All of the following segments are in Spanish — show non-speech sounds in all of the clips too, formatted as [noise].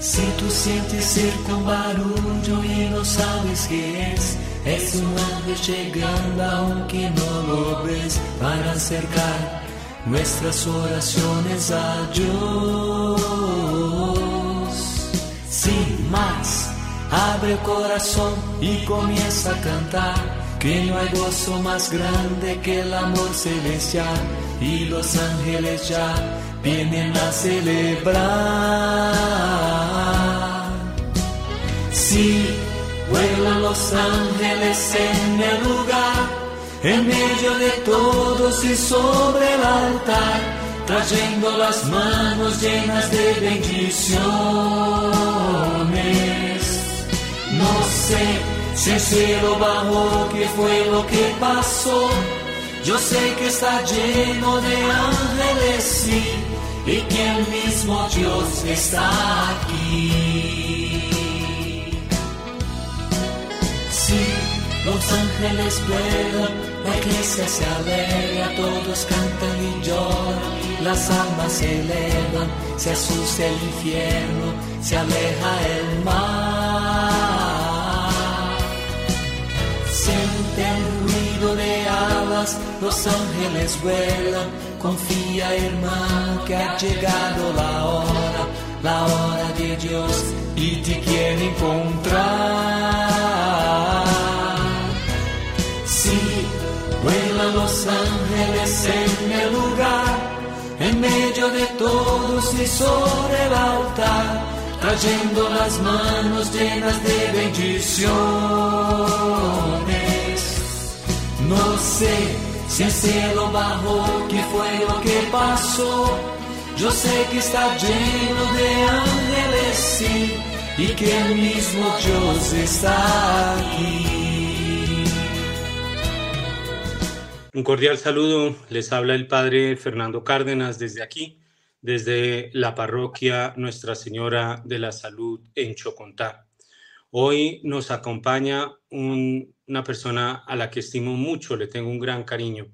Si tú sientes cerca un barullo y no sabes qué es, es un ángel llegando aunque no lo ves para acercar nuestras oraciones a Dios. Sin más, abre el corazón y comienza a cantar. Que no hay gozo más grande que el amor celestial y los ángeles ya vienen a celebrar. Sí, vuelan los ángeles en el lugar, en medio de todos y sobre el altar, trayendo las manos llenas de bendiciones. No sé si el cielo bajó, qué fue lo que pasó. Yo sé que está lleno de ángeles, sí, y que el mismo Dios está aquí. Sí, los ángeles vuelan, la iglesia se alegra, todos cantan y lloran, las almas se elevan, se asusta el infierno, se aleja el mar. Siente el ruido de alas, los ángeles vuelan, confía hermano que ha llegado la hora, la hora de Dios y te quiere encontrar. Sí, vuelan los ángeles en el lugar, en medio de todos y sobre el altar, trayendo las manos llenas de bendiciones. No sé si el cielo bajó, qué fue lo que pasó. Yo sé que está lleno de ángeles, sí, y que el mismo Dios está aquí. Un cordial saludo, les habla el Padre Fernando Cárdenas desde aquí, desde la parroquia Nuestra Señora de la Salud en Chocontá. Hoy nos acompaña un- una persona a la que estimo mucho, le tengo un gran cariño,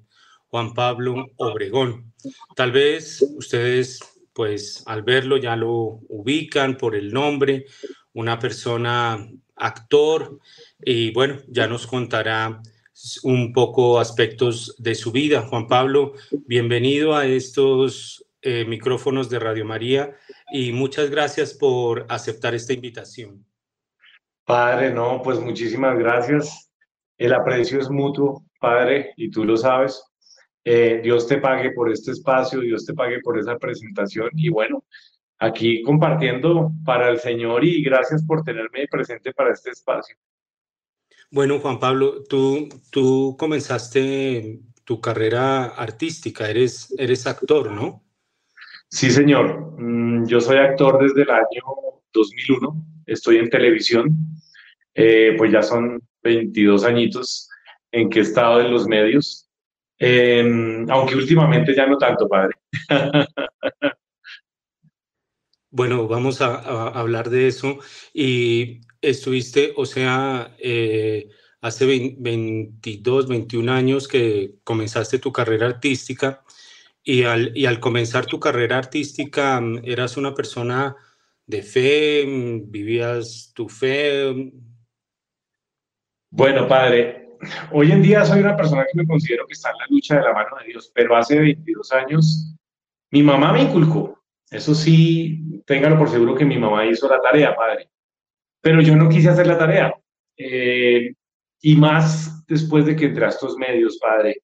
Juan Pablo Obregón. Tal vez ustedes, pues al verlo ya lo ubican por el nombre, una persona actor y bueno, ya nos contará un poco aspectos de su vida. Juan Pablo, bienvenido a estos eh, micrófonos de Radio María y muchas gracias por aceptar esta invitación. Padre, no, pues muchísimas gracias. El aprecio es mutuo, Padre, y tú lo sabes. Eh, Dios te pague por este espacio, Dios te pague por esa presentación y bueno, aquí compartiendo para el Señor y gracias por tenerme presente para este espacio. Bueno, Juan Pablo, tú, tú comenzaste tu carrera artística, eres, eres actor, ¿no? Sí, señor. Mm, Yo soy actor desde el año 2001. Estoy en televisión. Eh, pues ya son 22 añitos en que he estado en los medios. Em, aunque últimamente ya no tanto, padre. [laughs] Bueno, vamos a, hablar de eso. Y estuviste, o sea, eh, hace 20 22, 21 años que comenzaste tu carrera artística y al, y al comenzar tu carrera artística eras una persona de fe, vivías tu fe. Bueno, padre, hoy en día soy una persona que me considero que está en la lucha de la mano de Dios, pero hace 22 años mi mamá me inculcó. Eso sí, téngalo por seguro que mi mamá hizo la tarea, padre. Pero yo no quise hacer la tarea. Eh, y más después de que entré a estos medios, padre.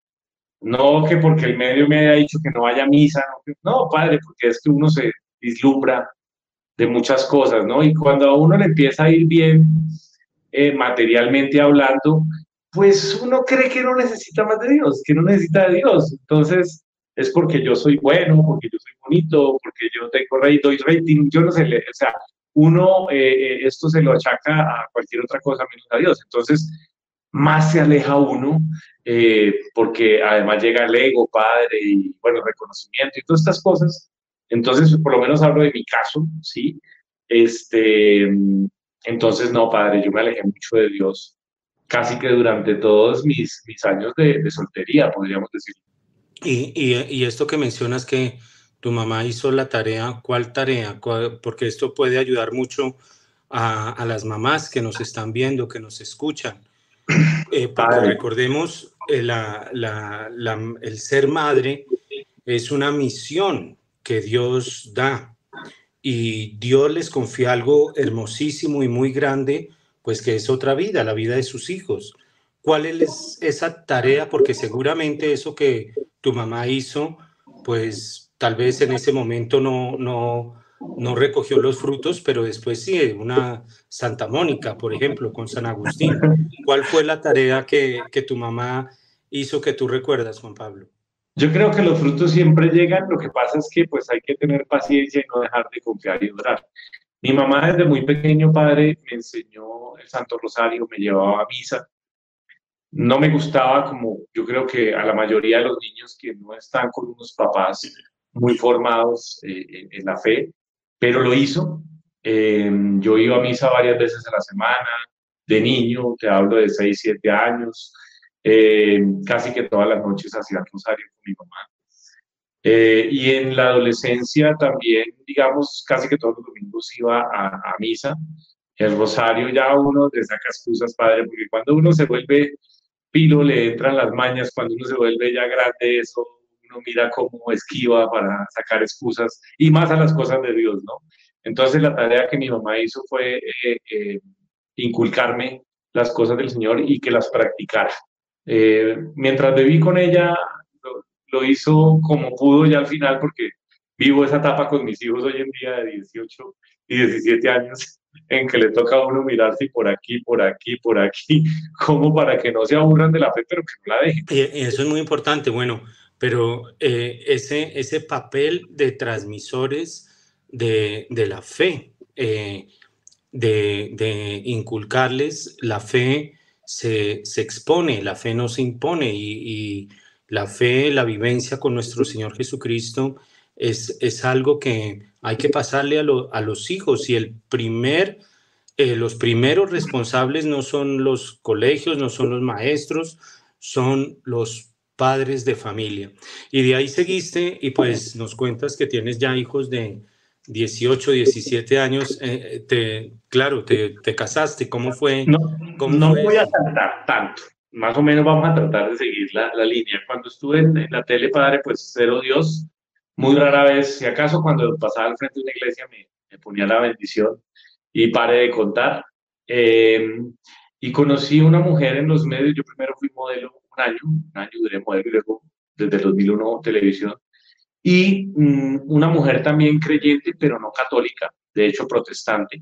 No que porque el medio me haya dicho que no vaya a misa, no, no, padre, porque es que uno se vislumbra de muchas cosas, ¿no? Y cuando a uno le empieza a ir bien, eh, materialmente hablando, pues uno cree que no necesita más de Dios, que no necesita de Dios. Entonces, es porque yo soy bueno, porque yo soy bonito, porque yo tengo rey, doy rating, yo no sé, o sea, uno eh, eh, esto se lo achaca a cualquier otra cosa menos a Dios. Entonces, más se aleja uno, eh, porque además llega el ego, padre, y bueno, reconocimiento y todas estas cosas. Entonces, por lo menos hablo de mi caso, ¿sí? Este, entonces, no, padre, yo me alejé mucho de Dios, casi que durante todos mis, mis años de, de soltería, podríamos decir. Y, y, y esto que mencionas que tu mamá hizo la tarea, ¿cuál tarea? Porque esto puede ayudar mucho a, las mamás que nos están viendo, que nos escuchan. Eh, porque recordemos, eh, el ser madre es una misión que Dios da y Dios les confía algo hermosísimo y muy grande, pues que es otra vida, la vida de sus hijos. ¿Cuál es esa tarea? Porque seguramente eso que tu mamá hizo, pues tal vez en ese momento no, no, no recogió los frutos, pero después sí, una Santa Mónica, por ejemplo, con San Agustín. ¿Cuál fue la tarea que, que tu mamá hizo que tú recuerdas, Juan Pablo? Yo creo que los frutos siempre llegan, lo que pasa es que pues hay que tener paciencia y no dejar de confiar y orar. Mi mamá desde muy pequeño, padre, me enseñó el Santo Rosario, me llevaba a misa. No me gustaba como yo creo que a la mayoría de los niños que no están con unos papás muy formados eh, en, la fe, pero lo hizo. Em, yo iba a misa varias veces a la semana, de niño, te hablo de 6, 7 años, eh, casi que todas las noches hacía rosario con mi mamá. Eh, y en la adolescencia también, digamos, casi que todos los domingos iba a, misa. El rosario ya uno le saca excusas, padre, porque cuando uno se vuelve pilo, le entran las mañas, cuando uno se vuelve ya grande, eso uno mira cómo esquiva para sacar excusas y más a las cosas de Dios, ¿no? Entonces la tarea que mi mamá hizo fue eh, inculcarme las cosas del Señor y que las practicara. Eh, mientras viví con ella, lo, hizo como pudo ya al final, porque vivo esa etapa con mis hijos hoy en día de 18 y 17 años, [laughs] en que le toca a uno mirarse por aquí, por aquí, por aquí, [laughs] como para que no se aburran de la fe, pero que no la dejen. Eso es muy importante, bueno, pero eh, ese, ese papel de transmisores de, de la fe, eh, de, de, inculcarles la fe se, expone, la fe no se impone y, la fe, la vivencia con nuestro Señor Jesucristo es, es algo que hay que pasarle a, a los hijos y el primer, eh, los primeros responsables no son los colegios, no son los maestros, son los padres de familia. Y de ahí seguiste y pues nos cuentas que tienes ya hijos de, 18, 17 años, eh, te, claro, te, te, casaste, ¿cómo fue? No, no voy a saltar tanto, más o menos vamos a tratar de seguir la, la línea. Cuando estuve en, la tele, padre, pues cero Dios, muy rara vez, si acaso cuando pasaba al frente de una iglesia me, me ponía la bendición y paré de contar. Em, y conocí una mujer en los medios, yo primero fui modelo un año, un año duré modelo y luego desde el 2001 televisión y mm, una mujer también creyente, pero no católica, de hecho protestante.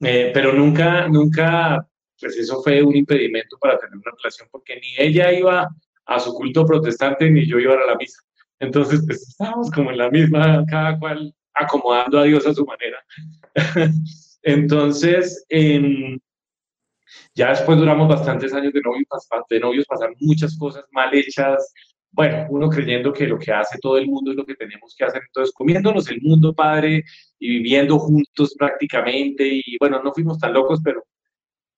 Eh, pero nunca, nunca, pues eso fue un impedimento para tener una relación, porque ni ella iba a su culto protestante, ni yo iba a la misa. Entonces, pues estábamos como en la misma, cada cual acomodando a Dios a su manera. [laughs] Entonces, ya después duramos bastantes años de novios, de novios, pasaron muchas cosas mal hechas, bueno, uno creyendo que lo que hace todo el mundo es lo que tenemos que hacer, entonces comiéndonos el mundo, padre, y viviendo juntos prácticamente, y bueno, no fuimos tan locos, pero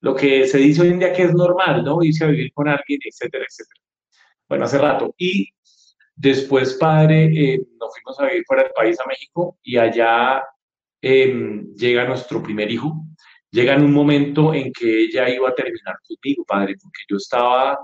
lo que se dice hoy en día que es normal, ¿no? Irse a vivir con alguien, etcétera, etcétera. Bueno, hace rato. Y después, padre, eh, nos fuimos a vivir fuera del país, a México, y allá em, llega nuestro primer hijo. Llega en un momento en que ella iba a terminar conmigo, padre, porque yo estaba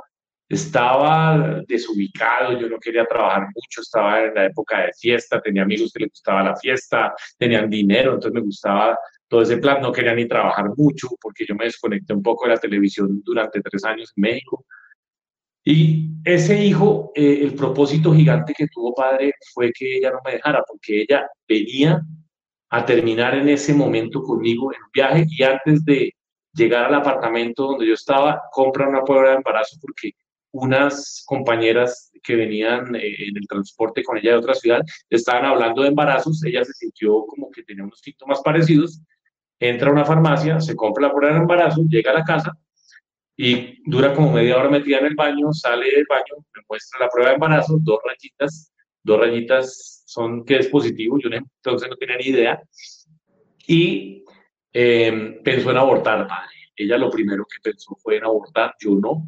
estaba desubicado, yo no quería trabajar mucho, estaba en la época de fiesta, tenía amigos que les gustaba la fiesta, tenían dinero, entonces me gustaba todo ese plan, no quería ni trabajar mucho porque yo me desconecté un poco de la televisión durante tres años en México. Y ese hijo, eh, el propósito gigante que tuvo padre fue que ella no me dejara, porque ella venía a terminar en ese momento conmigo en un viaje y antes de llegar al apartamento donde yo estaba, compra una prueba de embarazo porque unas compañeras que venían eh, en el transporte con ella de otra ciudad estaban hablando de embarazos, ella se sintió como que tenía unos síntomas parecidos, entra a una farmacia, se compra la prueba de embarazo, llega a la casa y dura como media hora metida en el baño, sale del baño, me muestra la prueba de embarazo, dos rayitas, dos rayitas son que es positivo, yo entonces no tenía ni idea, y eh, pensó en abortar, padre. Ella lo primero que pensó fue en abortar, yo no,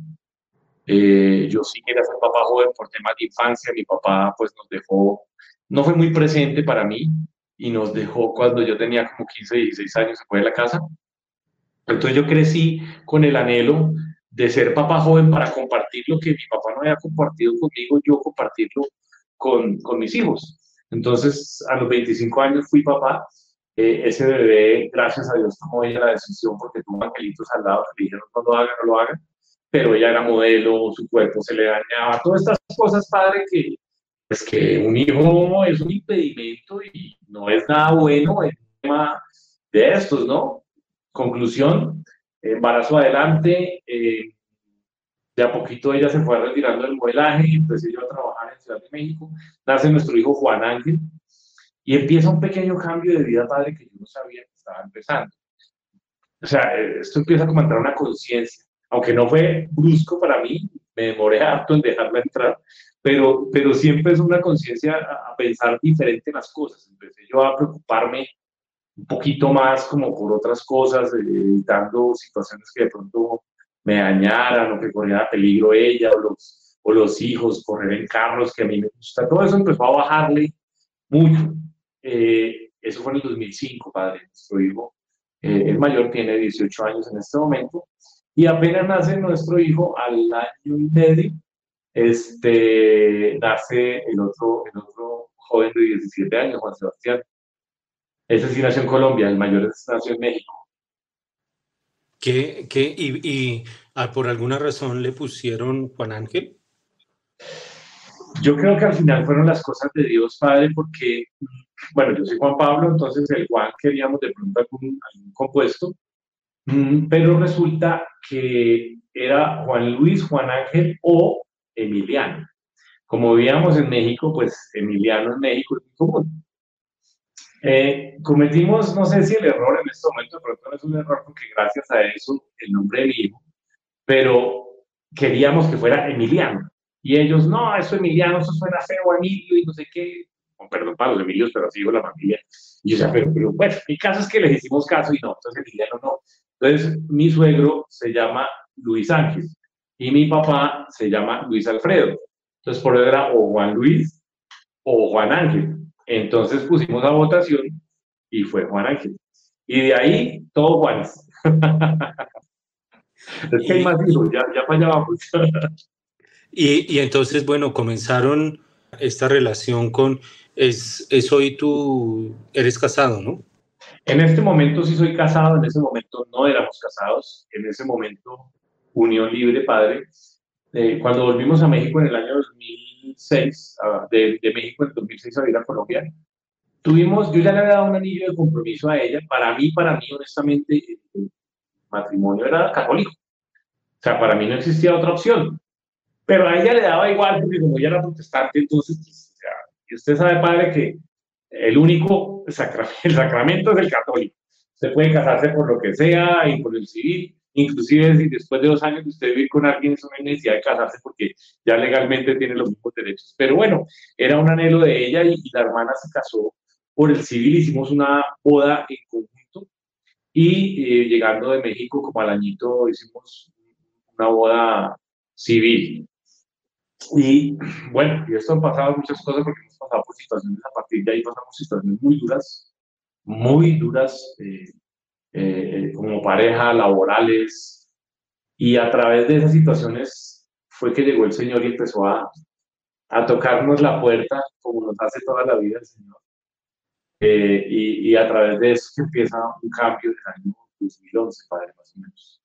eh, yo sí quería ser papá joven por temas de infancia. Mi papá pues nos dejó no fue muy presente para mí y nos dejó cuando yo tenía como 15, 16 años, se fue de la casa. Entonces yo crecí con el anhelo de ser papá joven para compartir lo que mi papá no había compartido conmigo, yo compartirlo con, con mis hijos. Entonces, a los 25 años fui papá. Eh, ese bebé, gracias a Dios, tomó ella la decisión porque tuvo angelitos al lado que le dijeron no lo haga, no lo haga. Pero ella era modelo, su cuerpo se le dañaba, todas estas cosas, padre, que, es que un hijo es un impedimento y no es nada bueno el tema de estos, ¿no? Conclusión, embarazo adelante, eh, de a poquito ella se fue retirando del modelaje empecé yo a trabajar en Ciudad de México, nace nuestro hijo Juan Ángel y empieza un pequeño cambio de vida padre que yo no sabía que estaba empezando. O sea, esto empieza a entrar una conciencia, aunque no fue brusco para mí, me demoré harto en dejarla entrar, pero, pero siempre es una conciencia a, pensar diferente en las cosas. Empecé yo a preocuparme un poquito más como por otras cosas, evitando situaciones que de pronto me dañaran o que corriera peligro ella o los, o los hijos, correr en carros que a mí me gusta. Todo eso empezó a bajarle mucho. Eh, eso fue en el 2005, padre, nuestro hijo. Eh, el mayor tiene 18 años en este momento y apenas nace nuestro hijo al año y medio este, nace el otro, el otro joven de 17 años, Juan Sebastián. Ese sí nació en Colombia, el mayor nació en México. ¿Qué, qué, y, y ah, por alguna razón le pusieron Juan Ángel? Yo creo que al final fueron las cosas de Dios Padre, porque, bueno, yo soy Juan Pablo, entonces el Juan queríamos de pronto algún, algún compuesto, pero resulta que era Juan Luis, Juan Ángel o Emiliano. Como vivíamos en México, pues Emiliano en México es muy común. Eh, cometimos, no sé si el error en este momento, pero no es un error porque gracias a eso el nombre de mi hijo, pero queríamos que fuera Emiliano. Y ellos, no, eso Emiliano, eso suena feo, Emilio, y no sé qué. perdón para los Emilios, pero así digo la familia. Y yo pero, pero bueno, mi caso es que les hicimos caso y no, entonces Emiliano no. Entonces, mi suegro se llama Luis Ángel y mi papá se llama Luis Alfredo. Entonces, por eso era o Juan Luis o Juan Ángel. Entonces pusimos a votación y fue Juan Ángel. Y de ahí, todo Juanes. [laughs] es que hay más hijos, ya, ya para allá vamos. y, y entonces, bueno, comenzaron esta relación con, es, es hoy tú eres casado, ¿no? En este momento sí soy casado, en ese momento no éramos casados, en ese momento Unión Libre Padre. Eh, cuando volvimos a México en el año 2006, de, de, México en el 2006 a ir a Colombia, tuvimos, yo ya le había dado un anillo de compromiso a ella. Para mí, para mí, honestamente, el matrimonio era católico. O sea, para mí no existía otra opción. Pero a ella le daba igual, porque como ella era protestante, entonces, pues, o sea, y usted sabe, padre, que el único sacramento, [laughs] el sacramento es el católico. Se puede casarse por lo que sea y por el civil, inclusive si después de dos años de usted vivir con alguien, eso no hay necesidad de casarse porque ya legalmente tiene los mismos derechos. Pero bueno, era un anhelo de ella y, la hermana se casó por el civil, hicimos una boda en conjunto y eh, llegando de México como al añito hicimos una boda civil. Y bueno, y esto han pasado muchas cosas porque hemos pasado por situaciones, a partir de ahí pasamos situaciones muy duras, muy duras. Eh, eh, como pareja, laborales, y a través de esas situaciones fue que llegó el Señor y empezó a, a tocarnos la puerta, como nos hace toda la vida el Señor. Eh, y, y, a través de eso empieza un cambio del año 2011, Padre, más o menos.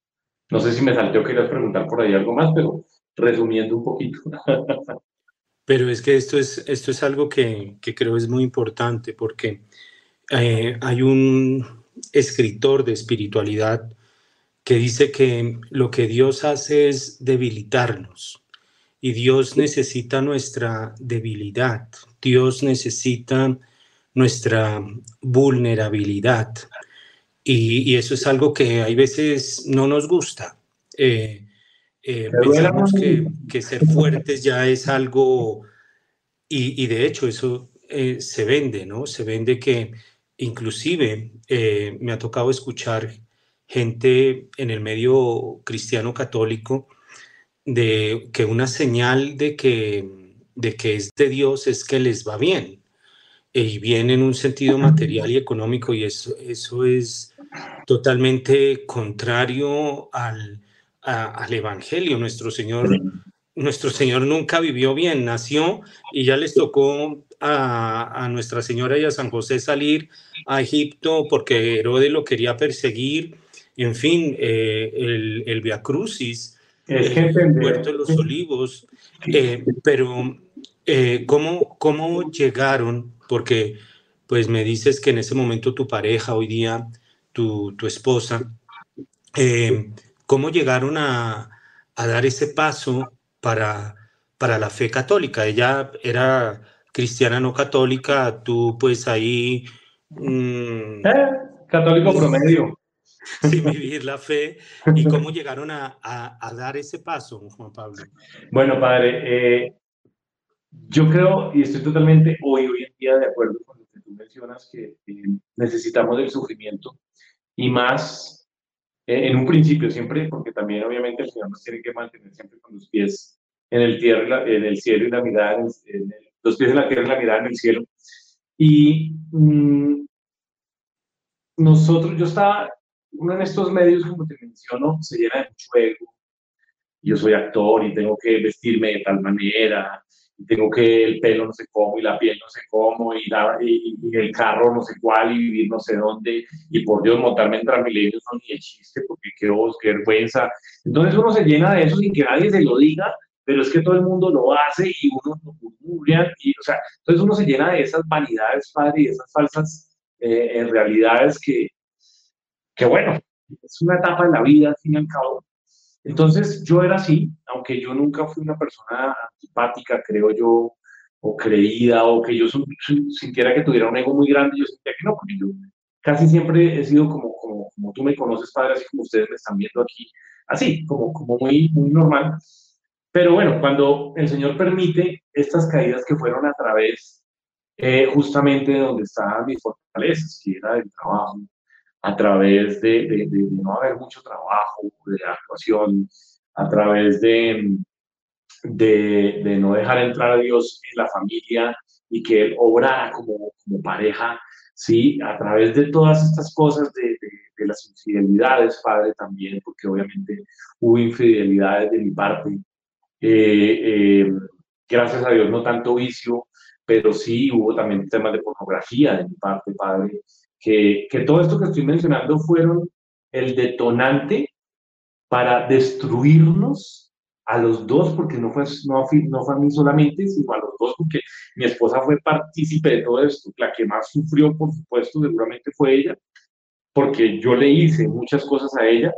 No sé si me saltó, querías preguntar por ahí algo más, pero resumiendo un poquito. Pero es que esto es, esto es algo que, que creo es muy importante porque eh, hay un, escritor de espiritualidad que dice que lo que Dios hace es debilitarnos y Dios necesita nuestra debilidad, Dios necesita nuestra vulnerabilidad y, eso es algo que hay veces no nos gusta. Eh, eh, pensamos que, ser fuertes ya es algo y, de hecho eso eh, se vende, ¿no? Se vende que Inclusive eh, me ha tocado escuchar gente en el medio cristiano católico de que una señal de que, de que es de Dios es que les va bien. y bien en un sentido material y económico y eso, eso es totalmente contrario al, al Evangelio. Nuestro Señor, nuestro Señor nunca vivió bien, nació y ya les tocó a, a, Nuestra Señora y a San José salir a Egipto porque Herodes lo quería perseguir. En fin, eh, el, el Via Crucis, el Puerto de los Olivos, eh, pero eh, ¿cómo, ¿cómo llegaron? Porque pues me dices que en ese momento tu pareja, hoy día tu, tu esposa, eh, ¿cómo llegaron a, a, dar ese paso para, para la fe católica? Ella era cristiana no católica, tú pues ahí... Mmm, eh, católico promedio. [laughs] Sin [laughs] vivir la fe. ¿Y cómo llegaron a, a, a, dar ese paso, Juan Pablo? Bueno, padre, eh, yo creo y estoy totalmente hoy, hoy en día de acuerdo con lo que tú mencionas, que eh, necesitamos del sufrimiento y más eh, en un principio siempre, porque también obviamente el Señor nos tiene que mantener siempre con los pies en el, tierra, en el cielo y la mirada, en, en el, los pies en la tierra y la mirada en el cielo. Y mmm, nosotros, yo estaba, uno en estos medios, como te menciono, se llena de mucho ego. Yo soy actor y tengo que vestirme de tal manera, tengo que el pelo no sé cómo y la piel no sé cómo y, el carro no sé cuál y vivir no sé dónde y por Dios montarme en Transmilenio no ni de chiste porque qué, qué vergüenza. Entonces uno se llena de eso sin que nadie se lo diga, pero es que todo el mundo lo hace y uno lo murmura y o sea, entonces uno se llena de esas vanidades, padre, y esas falsas eh, en realidades que, que bueno, es una etapa de la vida al fin y al cabo entonces yo era así, aunque yo nunca fui una persona antipática, creo yo, o creída, o que yo sintiera que tuviera un ego muy grande, yo sentía que no, porque yo casi siempre he sido como, como, como tú me conoces, padre, así como ustedes me están viendo aquí, así, como, como muy, muy normal. Pero bueno, cuando el Señor permite estas caídas que fueron a través eh, justamente de donde estaban mis fortalezas, que era el trabajo, a través de, de, de, no haber mucho trabajo, de actuación, a través de, de, no dejar entrar a Dios en la familia y que Él obrara como, como pareja, ¿sí? A través de todas estas cosas, de, las infidelidades, Padre, también, porque obviamente hubo infidelidades de mi parte. Eh, eh, gracias a Dios, no tanto vicio, pero sí hubo también temas de pornografía de mi parte, Padre que, que todo esto que estoy mencionando fueron el detonante para destruirnos a los dos, porque no fue, no, no fue a mí solamente, sino a los dos, porque mi esposa fue partícipe de todo esto. La que más sufrió, por supuesto, seguramente fue ella, porque yo le hice muchas cosas a ella,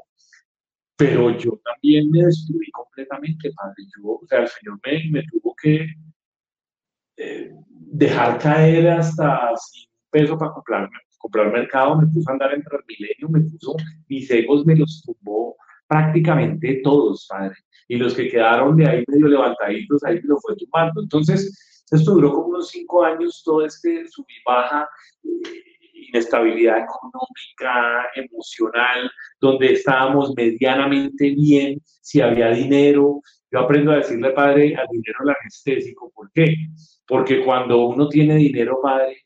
pero yo también me destruí completamente, padre. Yo, o sea, el Señor me, me tuvo que eh, dejar caer hasta sin peso para comprarme comprar mercado, me puso a andar en Transmilenio, me puso, mis egos me los tumbó prácticamente todos, padre. Y los que quedaron de ahí medio levantaditos, ahí me lo fue tumbando. Entonces, esto duró como unos cinco años, todo este sub y baja, eh, inestabilidad económica, emocional, donde estábamos medianamente bien, si había dinero. Yo aprendo a decirle, padre, al dinero el anestésico. ¿Por qué? Porque cuando uno tiene dinero, padre,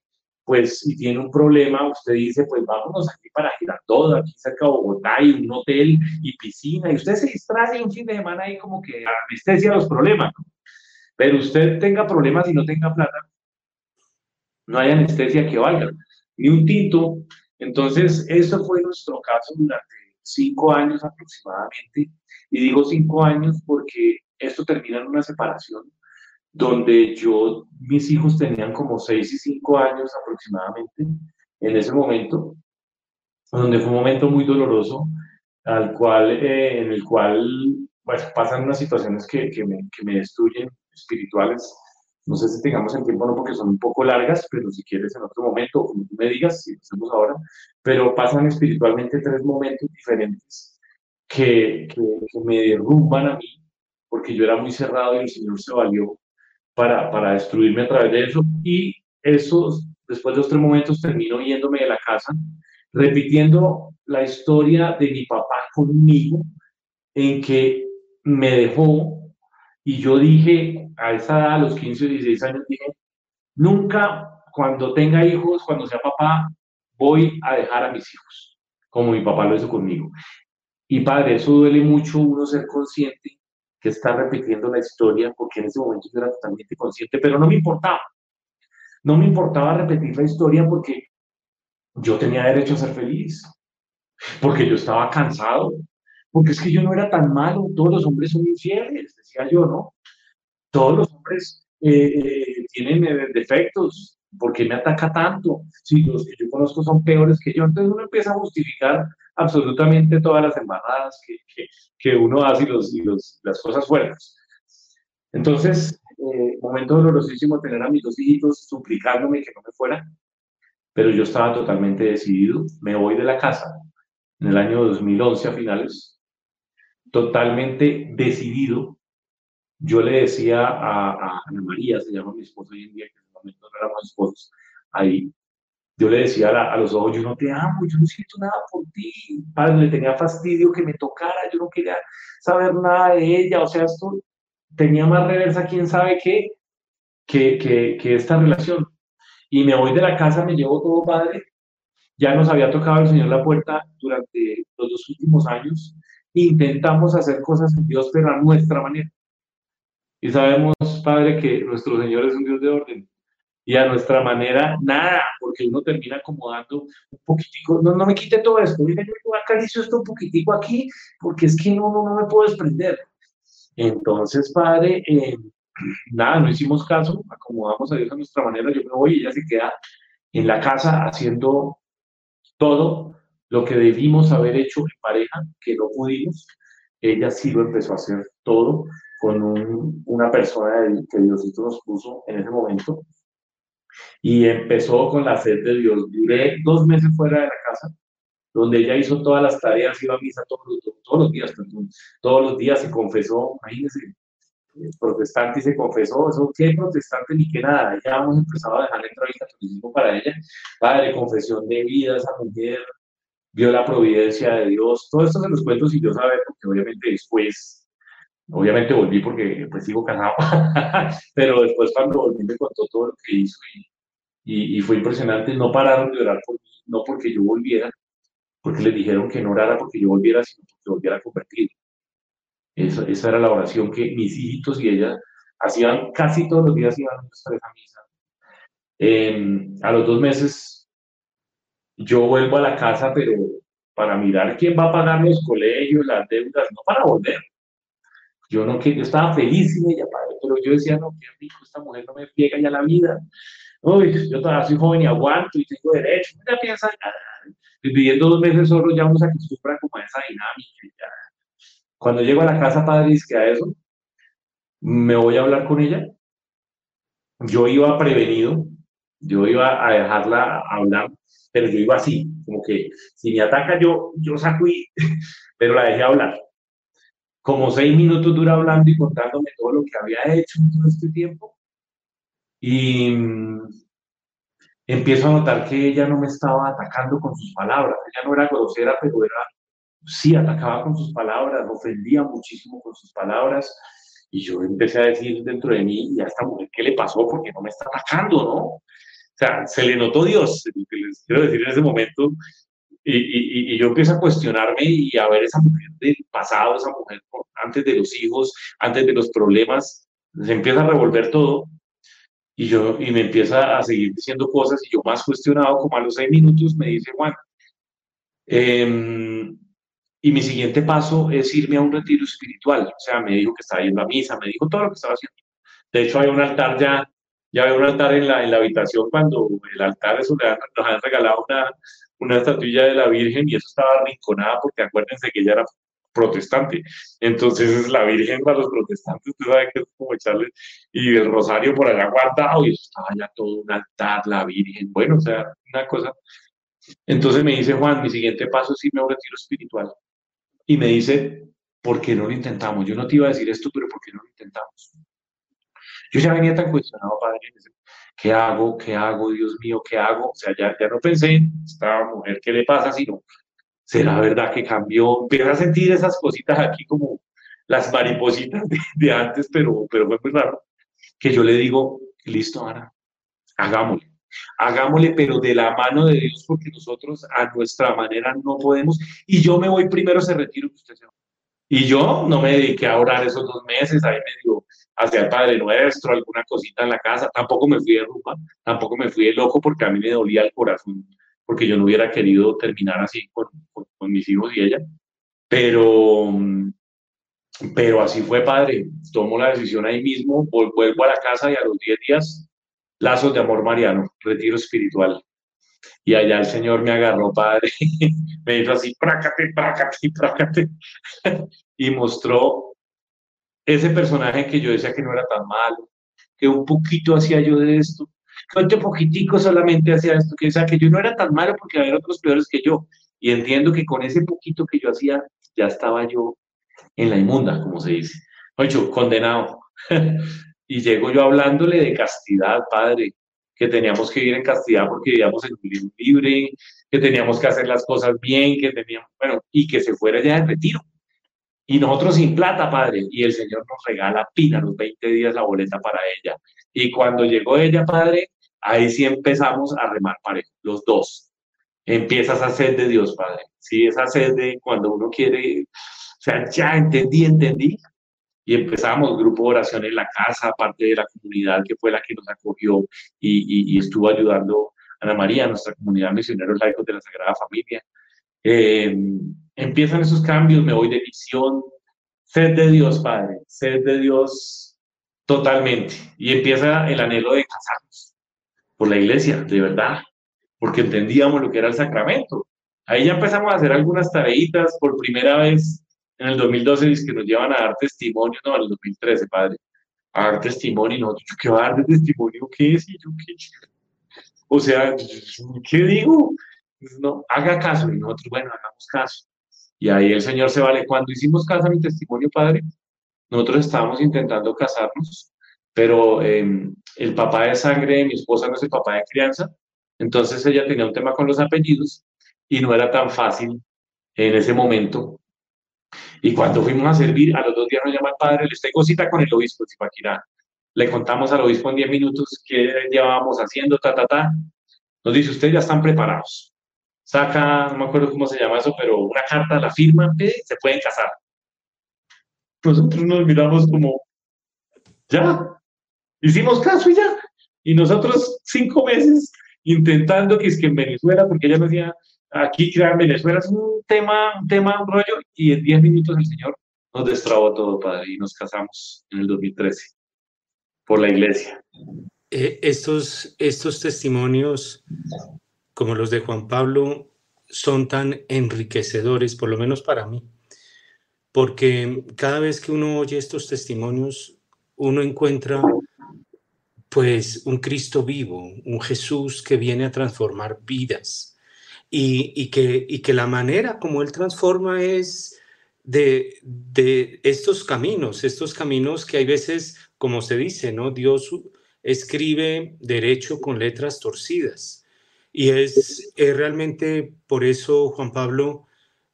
pues si tiene un problema, usted dice, pues vámonos aquí para Girardot, aquí cerca de Bogotá, hay un hotel y piscina, y usted se distrae un fin de semana ahí como que anestesia los problemas. ¿no? Pero usted tenga problemas y no tenga plata, no hay anestesia que valga, ni un tinto. Entonces, eso fue nuestro caso durante cinco años aproximadamente. Y digo cinco años porque esto termina en una separación donde yo, mis hijos tenían como 6 y 5 años aproximadamente en ese momento, donde fue un momento muy doloroso, al cual, eh, en el cual pues, pasan unas situaciones que, que, me, que me destruyen espirituales. No sé si tengamos el tiempo no, porque son un poco largas, pero si quieres en otro momento, como me digas, si lo hacemos ahora, pero pasan espiritualmente tres momentos diferentes que, que me derrumban a mí, porque yo era muy cerrado y el Señor se valió para, para destruirme a través de eso. Y eso, después de los tres momentos, termino yéndome de la casa, repitiendo la historia de mi papá conmigo, en que me dejó y yo dije, a esa edad, a los 15 o 16 años, dije, nunca, cuando tenga hijos, cuando sea papá, voy a dejar a mis hijos, como mi papá lo hizo conmigo. Y padre, eso duele mucho uno ser consciente que está repitiendo la historia, porque en ese momento yo era totalmente consciente, pero no me importaba. No me importaba repetir la historia porque yo tenía derecho a ser feliz, porque yo estaba cansado, porque es que yo no era tan malo, todos los hombres son infieles, decía yo, ¿no? Todos los hombres eh, eh, tienen eh, defectos, ¿por qué me ataca tanto? Si los que yo conozco son peores que yo, entonces uno empieza a justificar absolutamente todas las embarradas que, que, que uno hace y, los, y los, las cosas fuertes. Entonces, eh, momento dolorosísimo tener a mis dos hijitos suplicándome que no me fuera, pero yo estaba totalmente decidido, me voy de la casa en el año 2011 a finales, totalmente decidido. Yo le decía a, a Ana María, se llama mi esposa hoy en día, que en ese momento no éramos esposos, ahí, yo le decía a, los ojos, yo no te amo, yo no siento nada por ti. Padre, le tenía fastidio que me tocara, yo no quería saber nada de ella, o sea, esto tenía más reversa, quién sabe qué, que, que, que esta relación. Y me voy de la casa, me llevo todo, padre. Ya nos había tocado el Señor la puerta durante los dos últimos años. Intentamos hacer cosas en Dios, pero a nuestra manera. Y sabemos, Padre, que nuestro Señor es un Dios de orden y a nuestra manera, nada, porque uno termina acomodando un poquitico, no, no me quite todo esto, mira, yo acaricio esto un poquitico aquí, porque es que no, no, no me puedo desprender. Entonces, padre, eh, nada, no hicimos caso, acomodamos a Dios a nuestra manera, yo me voy y ella se queda en la casa haciendo todo lo que debimos haber hecho en pareja, que no pudimos, ella sí lo empezó a hacer todo con un, una persona que Diosito nos puso en ese momento, y empezó con la sed de Dios. Duré dos meses fuera de la casa, donde ella hizo todas las tareas, iba a misa todos los, todos los días, todos los días se confesó, imagínense, eh, protestante y se confesó, eso qué protestante ni qué nada, ya hemos empezado a dejar entrar el catolicismo para ella, padre, confesión de vida, esa mujer vio la providencia de Dios, todo esto se los cuento si yo sabe, porque obviamente después, obviamente volví porque pues sigo casado, [laughs] pero después cuando volví me contó todo lo que hizo y fue impresionante, no pararon de orar por mí, no porque yo volviera, porque les dijeron que no orara porque yo volviera, sino porque volviera a convertir. Esa, era la oración que mis hijitos y ella hacían casi todos los días, iban a esa misa. Eh, a los dos meses yo vuelvo a la casa, pero para mirar quién va a pagar los colegios, las deudas, no para volver. Yo no que yo estaba feliz sin ella, padre, pero yo decía, no, qué rico, esta mujer no me friega ya la vida uy, yo todavía soy joven y aguanto y tengo derecho, ya piensa, viviendo dos meses solo ya uno se acostumbra como esa dinámica. Cuando llego a la casa, padre, dice que a eso, me voy a hablar con ella. Yo iba prevenido, yo iba a dejarla hablar, pero yo iba así, como que si me ataca yo, yo saco y, [laughs] pero la dejé hablar. Como seis minutos dura hablando y contándome todo lo que había hecho en todo este tiempo y mm, empiezo a notar que ella no me estaba atacando con sus palabras, ella no era grosera, pero era, sí, atacaba con sus palabras, ofendía muchísimo con sus palabras, y yo empecé a decir dentro de mí, y a esta mujer, ¿qué le pasó? Porque no me está atacando, ¿no? O sea, se le notó Dios, les quiero decir en ese momento, y, y, y, yo empiezo a cuestionarme y a ver esa mujer del pasado, esa mujer antes de los hijos, antes de los problemas, se empieza a revolver todo y, yo, y me empieza a seguir diciendo cosas y yo más cuestionado, como a los seis minutos, me dice, Juan, eh, y mi siguiente paso es irme a un retiro espiritual. O sea, me dijo que estaba yendo a misa, me dijo todo lo que estaba haciendo. De hecho, hay un altar ya, ya hay un altar en la, en la habitación cuando el altar eso le han, nos han regalado una, una estatuilla de la Virgen y eso estaba rinconada porque acuérdense que ella era protestante. Entonces es la Virgen para los protestantes, tú sabes que es como echarle, y el rosario por allá guardado, y estaba ya todo un altar, la Virgen, bueno, o sea, una cosa. Entonces me dice Juan, mi siguiente paso es irme a un retiro espiritual. Y me dice, ¿por qué no lo intentamos? Yo no te iba a decir esto, pero ¿por qué no lo intentamos? Yo ya venía tan cuestionado, padre, ¿qué hago? ¿Qué hago? Dios mío, ¿qué hago? O sea, ya, ya no pensé en esta mujer, ¿qué le pasa? Sino, ¿será verdad que cambió? Empiezo a sentir esas cositas aquí como las maripositas de, antes, pero, pero fue muy raro. Que yo le digo, listo, Ana, hagámoslo. hagámosle, pero de la mano de Dios, porque nosotros a nuestra manera no podemos. Y yo me voy primero a ese retiro que usted se. Y yo no me dediqué a orar esos dos meses, ahí me digo, hacia el Padre Nuestro, alguna cosita en la casa, tampoco me fui de rumba, tampoco me fui de loco porque a mí me dolía el corazón, porque yo no hubiera querido terminar así con, con mis hijos y ella. Pero, pero así fue, padre. Tomo la decisión ahí mismo, vuelvo a la casa y a los 10 días, lazos de amor mariano, retiro espiritual. Y allá el Señor me agarró, padre, [laughs] me dijo así, prácate, prácate, prácate. [laughs] y mostró ese personaje que yo decía que no era tan malo, que un poquito hacía yo de esto, que otro poquitico solamente hacía esto, que, o que yo no era tan malo porque había otros peores que yo. Y entiendo que con ese poquito que yo hacía, ya estaba yo en la inmunda, como se dice. Ocho, condenado. [laughs] y llego yo hablándole de castidad, padre, que teníamos que ir en castidad porque vivíamos en un libre, que teníamos que hacer las cosas bien, que teníamos, bueno, y que se fuera ya de retiro. Y nosotros sin plata, padre, y el Señor nos regala pina los 20 días la boleta para ella. Y cuando llegó ella, padre, ahí sí empezamos a remar parejo, los dos. Empieza esa sed de Dios, padre. Sí, esa sed de cuando uno quiere o sea, ya entendí, entendí. Y empezamos grupo de oración en la casa, parte de la comunidad que fue la que nos acogió y, estuvo ayudando a Ana María, nuestra comunidad misioneros laicos de la Sagrada Familia. Eh, empiezan esos cambios, me voy de misión, sed de Dios, Padre, sed de Dios totalmente. Y empieza el anhelo de casarnos por la iglesia, de verdad, porque entendíamos lo que era el sacramento. Ahí ya empezamos a hacer algunas tareitas por primera vez en el 2012 dice que nos llevan a dar testimonio, no, en el 2013, padre, a dar testimonio, y nosotros, ¿qué va a dar de testimonio? ¿Qué es? Y yo, ¿qué? O sea, ¿qué digo? No, haga caso, y nosotros, bueno, hagamos caso. Y ahí el Señor se vale. Cuando hicimos caso a mi testimonio, padre, nosotros estábamos intentando casarnos, pero em, el papá de sangre de mi esposa no es el papá de crianza, entonces ella tenía un tema con los apellidos y no era tan fácil en ese momento y cuando fuimos a servir, a los dos días nos llama el padre, le estoy cosita con el obispo de Zipaquirá. Le contamos al obispo en 10 minutos qué llevábamos haciendo, ta, ta, ta. Nos dice, ustedes ya están preparados. Saca, no me acuerdo cómo se llama eso, pero una carta, la firma, se pueden casar. Nosotros nos miramos como, ya, hicimos caso y ya. Y nosotros cinco meses intentando que es que en Venezuela, porque ella me decía, aquí crear Venezuela es un tema, un tema, un rollo, y en 10 minutos el Señor nos destrabó todo, Padre, y nos casamos en el 2013 por la iglesia. Eh, estos, estos testimonios, como los de Juan Pablo, son tan enriquecedores, por lo menos para mí, porque cada vez que uno oye estos testimonios, uno encuentra pues un Cristo vivo, un Jesús que viene a transformar vidas y, que, y que la manera como Él transforma es de, de estos caminos, estos caminos que hay veces, como se dice, ¿no? Dios escribe derecho con letras torcidas. Y es, es realmente por eso, Juan Pablo,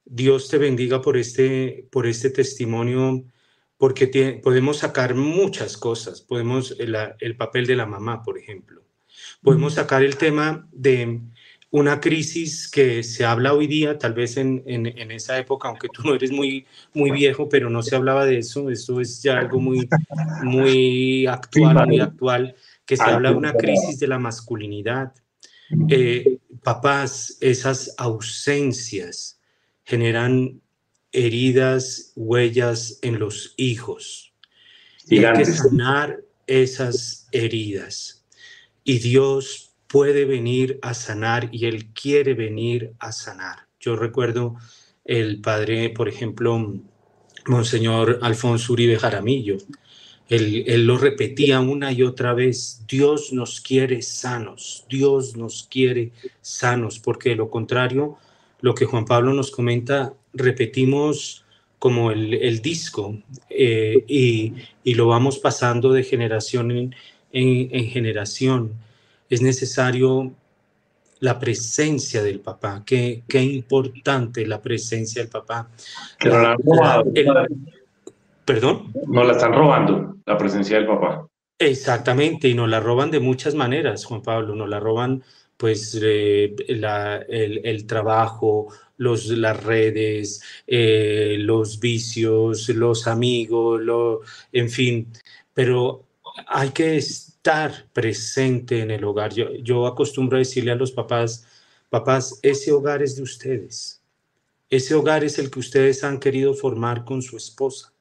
Dios te bendiga por este, por este testimonio, porque podemos sacar muchas cosas. Podemos, el, el, papel de la mamá, por ejemplo. Podemos sacar el tema de una crisis que se habla hoy día, tal vez en, en, esa época, aunque tú no eres muy, muy viejo, pero no se hablaba de eso, esto es ya algo muy, muy actual, muy actual, que se habla de una crisis de la masculinidad. Eh, papás, esas ausencias generan heridas, huellas en los hijos. Y hay que sanar esas heridas. Y Dios puede venir a sanar y Él quiere venir a sanar. Yo recuerdo el padre, por ejemplo, Monseñor Alfonso Uribe Jaramillo. Él, lo repetía una y otra vez, Dios nos quiere sanos, Dios nos quiere sanos, porque de lo contrario, lo que Juan Pablo nos comenta, repetimos como el, disco eh, y, lo vamos pasando de generación en, en, en generación es necesario la presencia del papá. Qué, qué importante la presencia del papá. Pero la robado. ¿Perdón? No la están robando, la presencia del papá. Exactamente, y nos la roban de muchas maneras, Juan Pablo, nos la roban pues eh, el, trabajo, los, las redes, eh, los vicios, los amigos, lo, en fin, pero hay que estar presente en el hogar. Yo, yo acostumbro a decirle a los papás, papás, ese hogar es de ustedes. Ese hogar es el que ustedes han querido formar con su esposa.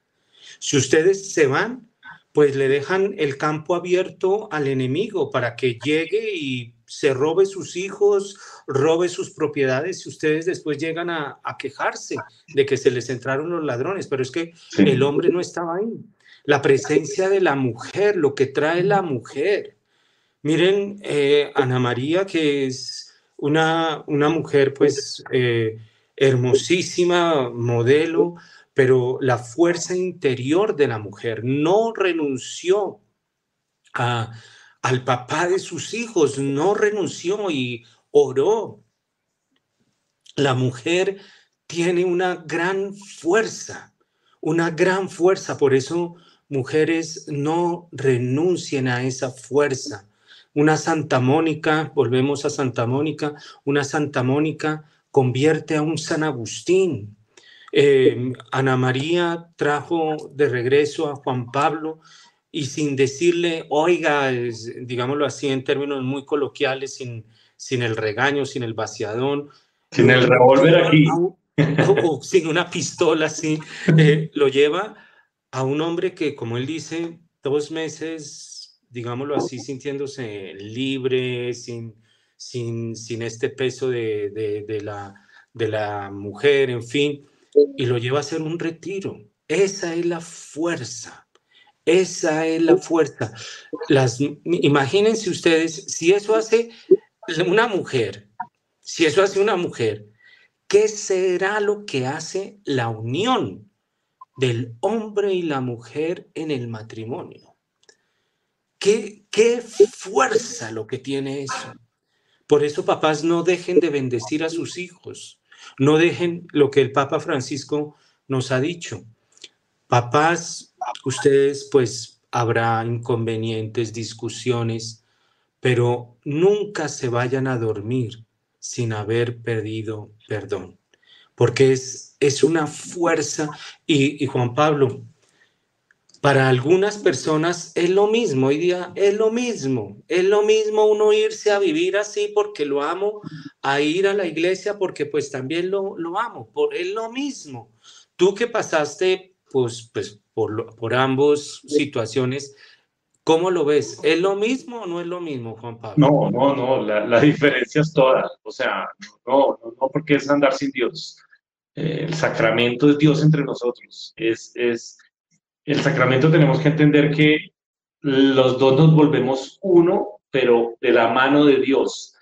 Si ustedes se van, pues le dejan el campo abierto al enemigo para que llegue y se robe sus hijos, robe sus propiedades y ustedes después llegan a, quejarse de que se les entraron los ladrones, pero es que el hombre no estaba ahí. La presencia de la mujer, lo que trae la mujer. Miren, eh, Ana María, que es una, una mujer pues eh, hermosísima, modelo, pero la fuerza interior de la mujer no renunció a, al papá de sus hijos, no renunció y oró. La mujer tiene una gran fuerza, una gran fuerza, por eso mujeres no renuncien a esa fuerza. Una Santa Mónica, volvemos a Santa Mónica, una Santa Mónica convierte a un San Agustín, eh, Ana María trajo de regreso a Juan Pablo y sin decirle, oiga, digámoslo así en términos muy coloquiales, sin, sin el regaño, sin el vaciadón. Sin el revólver aquí. [laughs] O, sin una pistola así, eh, lo lleva a un hombre que, como él dice, dos meses, digámoslo así, sintiéndose libre, sin, sin, sin este peso de, de, la, de la mujer, en fin y lo lleva a hacer un retiro. Esa es la fuerza. Esa es la fuerza. Las, imagínense ustedes, si eso hace una mujer, si eso hace una mujer, ¿qué será lo que hace la unión del hombre y la mujer en el matrimonio? ¿Qué, qué fuerza lo que tiene eso? Por eso, papás, no dejen de bendecir a sus hijos. No dejen lo que el Papa Francisco nos ha dicho. Papás, ustedes pues habrá inconvenientes, discusiones, pero nunca se vayan a dormir sin haber perdido perdón, porque es, es una fuerza. Y, y Juan Pablo, para algunas personas es lo mismo, hoy día es lo mismo, es lo mismo uno irse a vivir así porque lo amo, a ir a la iglesia porque pues también lo, lo amo, por, es lo mismo. Tú que pasaste pues, pues por, por ambas situaciones, ¿cómo lo ves? ¿Es lo mismo o no es lo mismo, Juan Pablo? No, no, no, la, la diferencia es toda, o sea, no, no, no porque es andar sin Dios. Eh, el sacramento es Dios entre nosotros, es... es el sacramento tenemos que entender que los dos nos volvemos uno, pero de la mano de Dios.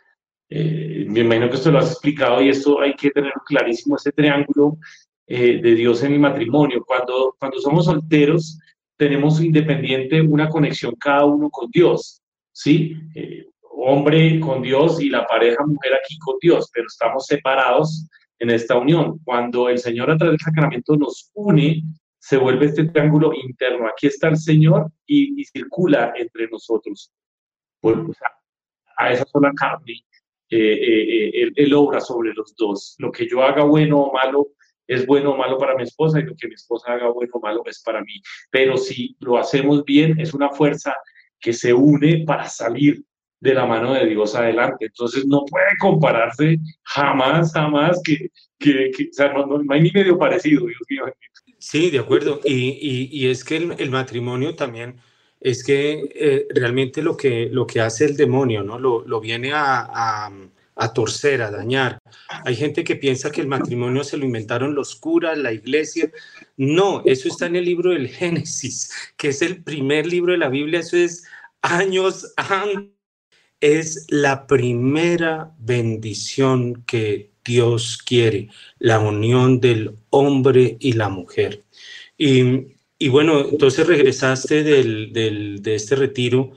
Eh, me imagino que esto lo has explicado y esto hay que tener clarísimo, ese triángulo eh, de Dios en el matrimonio. Cuando, cuando somos solteros, tenemos independiente una conexión cada uno con Dios, ¿sí? Eh, hombre con Dios y la pareja mujer aquí con Dios, pero estamos separados en esta unión. Cuando el Señor a través del sacramento nos une, se vuelve este triángulo interno. Aquí está el Señor y, circula entre nosotros. Pues, a, esa sola carne, eh, eh, eh él, obra sobre los dos. Lo que yo haga bueno o malo es bueno o malo para mi esposa y lo que mi esposa haga bueno o malo es para mí. Pero si lo hacemos bien, es una fuerza que se une para salir de la mano de Dios adelante. Entonces no puede compararse jamás, jamás, que, que, o sea, no, no, hay ni medio parecido, Dios. Sí, de acuerdo. Y, y, es que el, matrimonio también es que eh, realmente lo que, lo que hace el demonio, ¿no? Lo, lo viene a, torcer, a dañar. Hay gente que piensa que el matrimonio se lo inventaron los curas, la iglesia. No, eso está en el libro del Génesis, que es el primer libro de la Biblia. Eso es años antes. Es la primera bendición que Dios quiere, la unión del hombre y la mujer. Y, bueno, entonces regresaste del, de este retiro,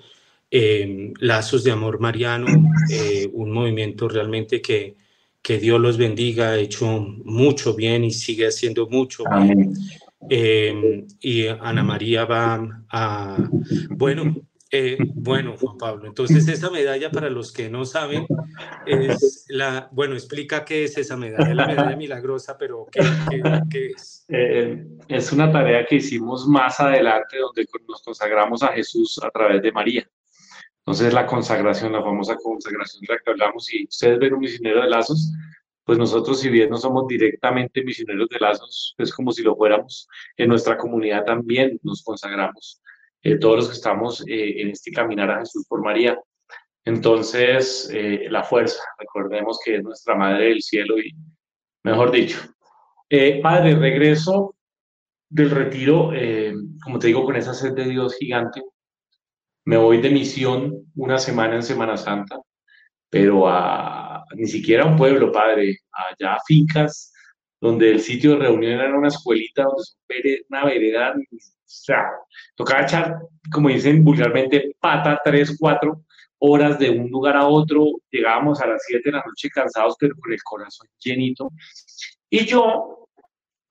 eh, Lazos de Amor Mariano, eh, un movimiento realmente que, que Dios los bendiga, ha hecho mucho bien y sigue haciendo mucho. Eh, y Ana María va a, bueno, Eh, bueno, Juan Pablo, entonces esa medalla, para los que no saben, es la, bueno, explica qué es esa medalla, la medalla milagrosa, pero ¿qué, es? Eh, es una tarea que hicimos más adelante, donde nos consagramos a Jesús a través de María. Entonces la consagración, la famosa consagración de la que hablamos, y ustedes ven un misionero de lazos, pues nosotros si bien no somos directamente misioneros de lazos, es como si lo fuéramos, en nuestra comunidad también nos consagramos eh, todos los que estamos eh, en este caminar a Jesús por María. Entonces, eh, la fuerza, recordemos que es nuestra Madre del Cielo y, mejor dicho, Padre, regreso del retiro, como te digo, con esa sed de Dios gigante. Me voy de misión una semana en Semana Santa, pero ni siquiera a un pueblo, Padre, allá a fincas, donde el sitio de reunión era una escuelita, donde una vereda o sea, tocaba echar, como dicen vulgarmente, pata tres, cuatro horas de un lugar a otro. Llegábamos a las siete de la noche cansados, pero con el corazón llenito. Y yo,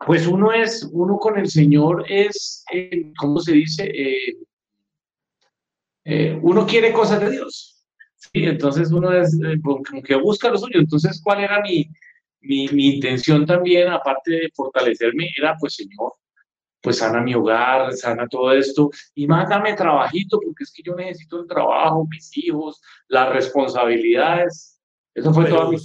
pues uno es, uno con el Señor es, eh, ¿cómo se dice? Eh, eh, uno quiere cosas de Dios. ¿sí? Entonces uno es como que busca lo suyo. Entonces, ¿cuál era mi, mi, mi intención también, aparte de fortalecerme? Era, pues, Señor, pues sana mi hogar, sana todo esto y mándame trabajito porque es que yo necesito el trabajo, mis hijos, las responsabilidades. Eso fue todo mi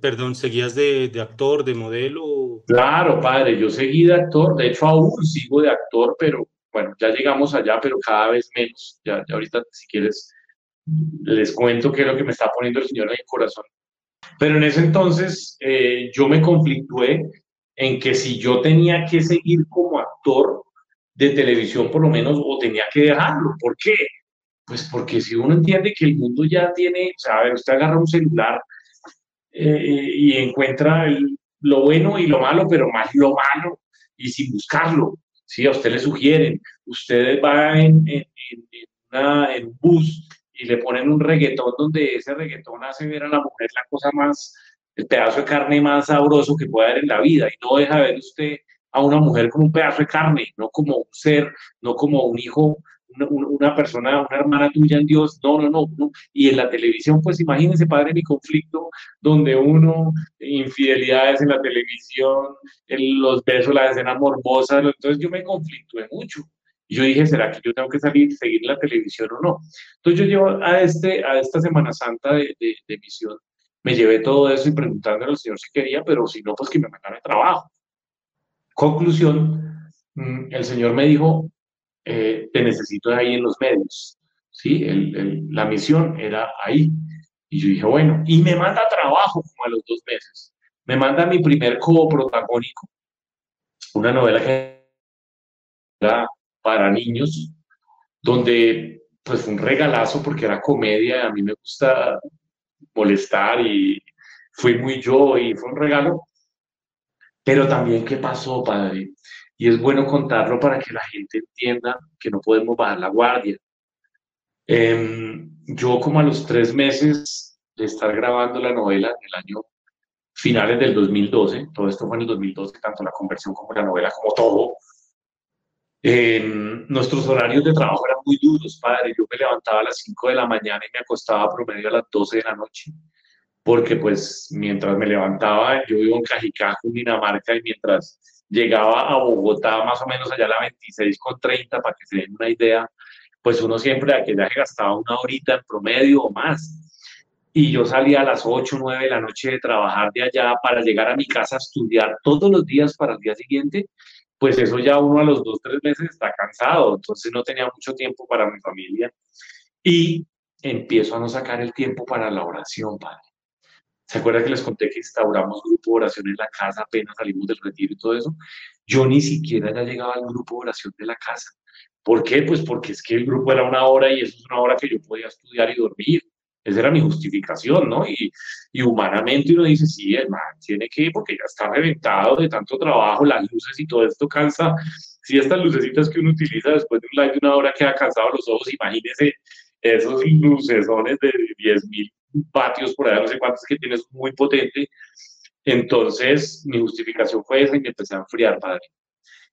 Perdón, ¿seguías de, de, actor, de modelo? Claro, padre, yo seguí de actor, de hecho aún sigo de actor, pero bueno, ya llegamos allá, pero cada vez menos. Ya, ahorita, si quieres, les cuento qué es lo que me está poniendo el Señor en el corazón. Pero en ese entonces eh, yo me conflictué en que si yo tenía que seguir como actor de televisión por lo menos o tenía que dejarlo. ¿Por qué? Pues porque si uno entiende que el mundo ya tiene, o sea, usted agarra un celular eh, y encuentra lo bueno y lo malo, pero más lo malo y sin buscarlo. Si a usted le sugieren, usted va en, en, en un bus y le ponen un reggaetón donde ese reggaetón hace ver a la mujer la cosa más el pedazo de carne más sabroso que puede haber en la vida. Y no deja ver usted a una mujer como un pedazo de carne, no como un ser, no como un hijo, una, persona, una hermana tuya en Dios, no, no, no. Y en la televisión, pues imagínense, padre, mi conflicto, donde uno, infidelidades en la televisión, los besos, la escena morbosa, entonces yo me conflictué mucho. Y yo dije, ¿será que yo tengo que salir, seguir la televisión o no? Entonces yo llevo a, este, a esta Semana Santa de, de, de misión me llevé todo eso y preguntándole al señor si quería, pero si no, pues que me mandara el trabajo. Conclusión, mm, el señor me dijo, eh, te necesito ahí en los medios. ¿sí? la misión era ahí. Y yo dije, bueno, y me manda trabajo como a los dos meses. Me manda mi primer coprotagónico, una novela que era para niños, donde pues fue un regalazo porque era comedia, a mí me gusta molestar y fui muy yo y fue un regalo. Pero también, ¿qué pasó, padre? Y es bueno contarlo para que la gente entienda que no podemos bajar la guardia. Em, yo como a los tres meses de estar grabando la novela en el año finales del 2012, todo esto fue en el 2012, tanto la conversión como la novela, como todo, em, nuestros horarios de trabajo eran muy duros, padre. Yo me levantaba a las 5 de la mañana y me acostaba promedio a las 12 de la noche porque pues mientras me levantaba, yo vivo en Cajicajo, Dinamarca, y mientras llegaba a Bogotá, más o menos allá a la 26 con 30, para que se den una idea, pues uno siempre de aquel viaje gastaba una horita en promedio o más. Y yo salía a las 8, 9 de la noche de trabajar de allá para llegar a mi casa a estudiar todos los días para el día siguiente, pues eso ya uno a los dos, tres meses está cansado, entonces no tenía mucho tiempo para mi familia. Y empiezo a no sacar el tiempo para la oración, Padre. ¿Se acuerdan que les conté que instauramos grupo de oración en la casa apenas salimos del retiro y todo eso? Yo ni siquiera ya llegaba al grupo de oración de la casa. ¿Por qué? Pues porque es que el grupo era una hora y eso es una hora que yo podía estudiar y dormir. Esa era mi justificación, ¿no? Y, y humanamente uno dice, sí, hermano, tiene que porque ya está reventado de tanto trabajo, las luces y todo esto cansa. Si estas lucecitas que uno utiliza después de un live de una hora queda cansado los ojos, imagínese esos lucesones de 10 mil patios por allá, no sé cuántos que tienes, muy potente. Entonces, mi justificación fue esa y me empecé a enfriar, padre.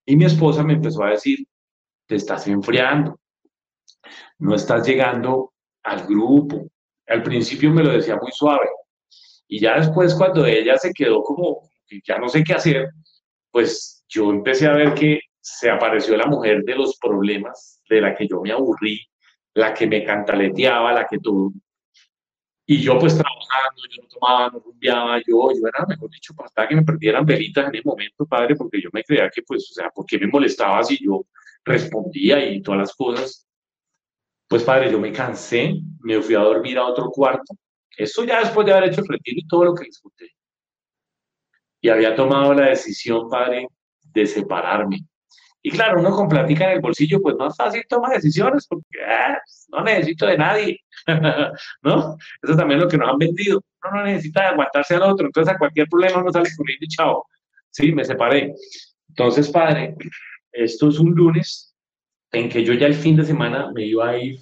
Y mi esposa me empezó a decir, te estás enfriando. no estás llegando al grupo. Al principio me lo decía muy suave. Y ya después, cuando ella se quedó como, ya no sé qué hacer, pues yo empecé a ver que se apareció la mujer de los problemas, de la que yo me aburrí, la que me cantaleteaba, la que todo. Y yo pues trabajando, yo no tomaba, no rumbeaba, yo, yo era, mejor dicho, para que me perdieran velitas en el momento, padre, porque yo me creía que pues, o sea, ¿por qué me molestaba si yo respondía y todas las cosas? Pues padre, yo me cansé, me fui a dormir a otro cuarto. Eso ya después de haber hecho el retiro y todo lo que disfruté. Y había tomado la decisión, padre, de separarme. Y claro, uno con plática en el bolsillo, pues más fácil toma decisiones porque ah, no necesito de nadie, [laughs] ¿no? Eso también es lo que nos han vendido. Uno no necesita aguantarse al otro, entonces a cualquier problema uno sale corriendo y chao. Sí, me separé. Entonces, padre, esto es un lunes en que yo ya el fin de semana me iba a ir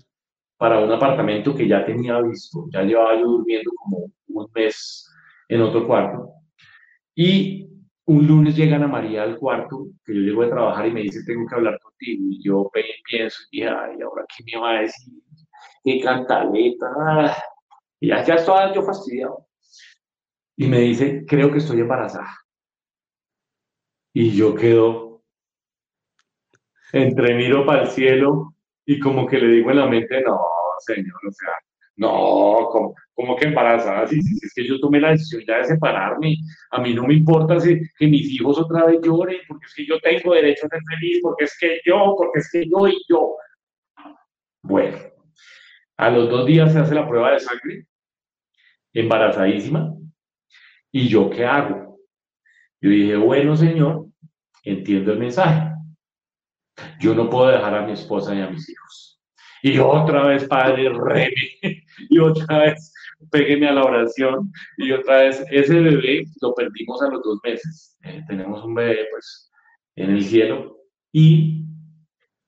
para un apartamento que ya tenía visto, ya llevaba yo durmiendo como un mes en otro cuarto. Y un lunes llegan a María al cuarto, que yo llego de trabajar y me dice, tengo que hablar contigo. Y yo pienso, y ay, ¿ahora qué me va a decir? ¿Qué cantaleta? Y ya, ya estaba yo fastidiado. Y me dice, creo que estoy embarazada. Y yo quedo, entre miro para el cielo y como que le digo en la mente, no, señor, o sea, no, como, que embarazada, si, es que yo tomé la decisión ya de separarme, a mí no me importa si, que mis hijos otra vez lloren, porque es que yo tengo derecho a ser feliz, porque es que yo, porque es que yo y yo. Bueno, a los dos días se hace la prueba de sangre, embarazadísima, y yo qué hago? Yo dije, bueno, señor, entiendo el mensaje. Yo no puedo dejar a mi esposa ni a mis hijos. Y otra vez, padre, reme, [laughs] y otra vez, pégueme a la oración, y otra vez, ese bebé lo perdimos a los dos meses. Eh, tenemos un bebé, pues, en el cielo, y